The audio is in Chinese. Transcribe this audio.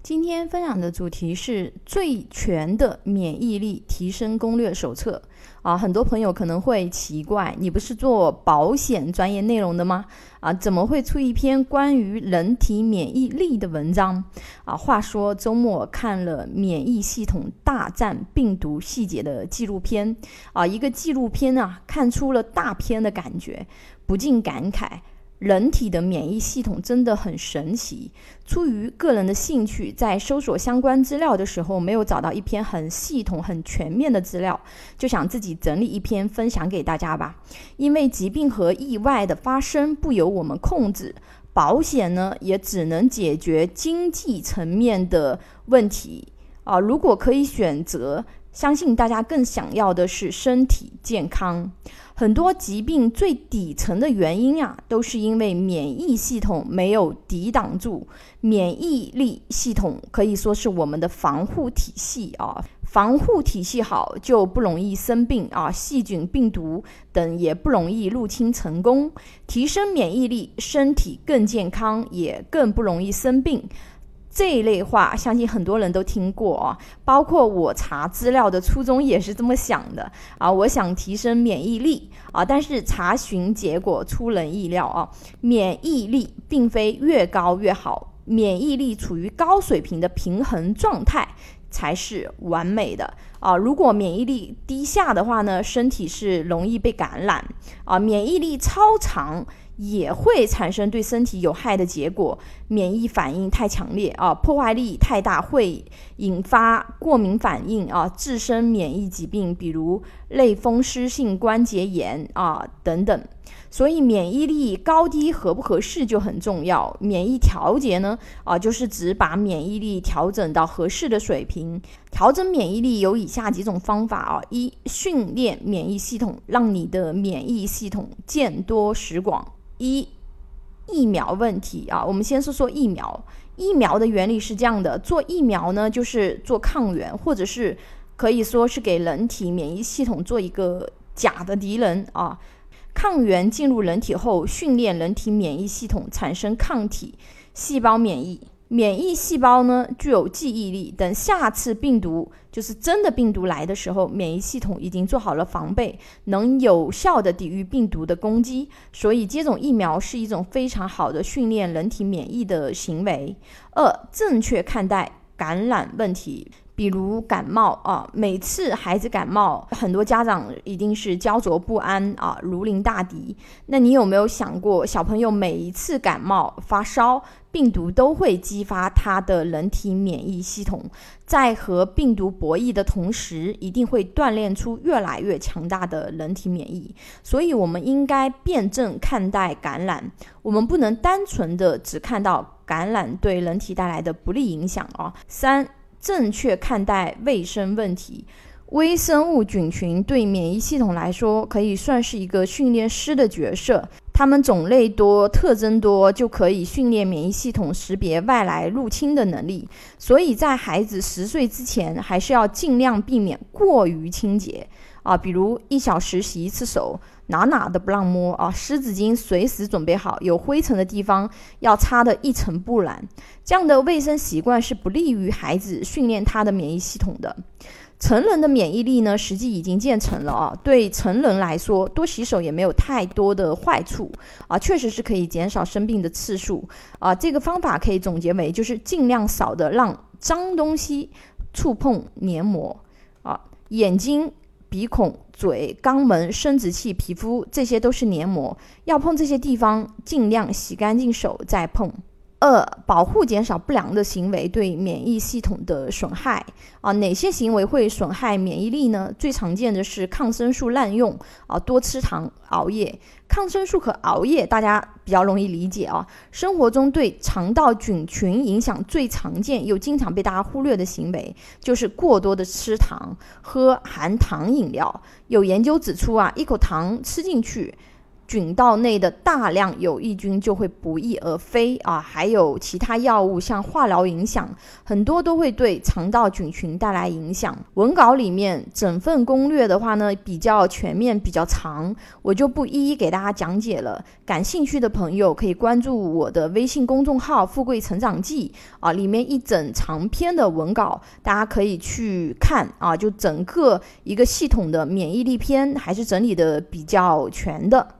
今天分享的主题是最全的免疫力提升攻略手册啊！很多朋友可能会奇怪，你不是做保险专业内容的吗？啊，怎么会出一篇关于人体免疫力的文章？啊，话说周末看了《免疫系统大战病毒细节》的纪录片啊，一个纪录片啊，看出了大片的感觉，不禁感慨。人体的免疫系统真的很神奇。出于个人的兴趣，在搜索相关资料的时候，没有找到一篇很系统、很全面的资料，就想自己整理一篇分享给大家吧。因为疾病和意外的发生不由我们控制，保险呢也只能解决经济层面的问题啊。如果可以选择，相信大家更想要的是身体健康。很多疾病最底层的原因啊，都是因为免疫系统没有抵挡住。免疫力系统可以说是我们的防护体系啊，防护体系好就不容易生病啊，细菌、病毒等也不容易入侵成功。提升免疫力，身体更健康，也更不容易生病。这一类话，相信很多人都听过啊，包括我查资料的初衷也是这么想的啊。我想提升免疫力啊，但是查询结果出人意料啊，免疫力并非越高越好，免疫力处于高水平的平衡状态才是完美的啊。如果免疫力低下的话呢，身体是容易被感染啊。免疫力超常。也会产生对身体有害的结果，免疫反应太强烈啊，破坏力太大，会引发过敏反应啊，自身免疫疾病，比如类风湿性关节炎啊等等。所以免疫力高低合不合适就很重要。免疫调节呢啊，就是指把免疫力调整到合适的水平。调整免疫力有以下几种方法啊：一、训练免疫系统，让你的免疫系统见多识广。一疫苗问题啊，我们先说说疫苗。疫苗的原理是这样的：做疫苗呢，就是做抗原，或者是可以说是给人体免疫系统做一个假的敌人啊。抗原进入人体后，训练人体免疫系统产生抗体，细胞免疫。免疫细胞呢具有记忆力，等下次病毒就是真的病毒来的时候，免疫系统已经做好了防备，能有效的抵御病毒的攻击。所以接种疫苗是一种非常好的训练人体免疫的行为。二，正确看待感染问题。比如感冒啊，每次孩子感冒，很多家长一定是焦灼不安啊，如临大敌。那你有没有想过，小朋友每一次感冒发烧，病毒都会激发他的人体免疫系统，在和病毒博弈的同时，一定会锻炼出越来越强大的人体免疫。所以，我们应该辩证看待感染，我们不能单纯的只看到感染对人体带来的不利影响啊。三。正确看待卫生问题，微生物菌群对免疫系统来说可以算是一个训练师的角色。它们种类多、特征多，就可以训练免疫系统识别外来入侵的能力。所以在孩子十岁之前，还是要尽量避免过于清洁啊，比如一小时洗一次手。哪哪都不让摸啊！湿纸巾随时准备好，有灰尘的地方要擦得一尘不染。这样的卫生习惯是不利于孩子训练他的免疫系统的。成人的免疫力呢，实际已经建成了啊。对成人来说，多洗手也没有太多的坏处啊，确实是可以减少生病的次数啊。这个方法可以总结为，就是尽量少的让脏东西触碰黏膜啊，眼睛。鼻孔、嘴、肛门、生殖器、皮肤，这些都是黏膜，要碰这些地方，尽量洗干净手再碰。二、保护减少不良的行为对免疫系统的损害啊，哪些行为会损害免疫力呢？最常见的是抗生素滥用啊，多吃糖、熬夜。抗生素和熬夜大家比较容易理解啊，生活中对肠道菌群影响最常见又经常被大家忽略的行为，就是过多的吃糖、喝含糖饮料。有研究指出啊，一口糖吃进去。菌道内的大量有益菌就会不翼而飞啊，还有其他药物像化疗影响，很多都会对肠道菌群带来影响。文稿里面整份攻略的话呢，比较全面，比较长，我就不一一给大家讲解了。感兴趣的朋友可以关注我的微信公众号“富贵成长记”啊，里面一整长篇的文稿，大家可以去看啊，就整个一个系统的免疫力篇，还是整理的比较全的。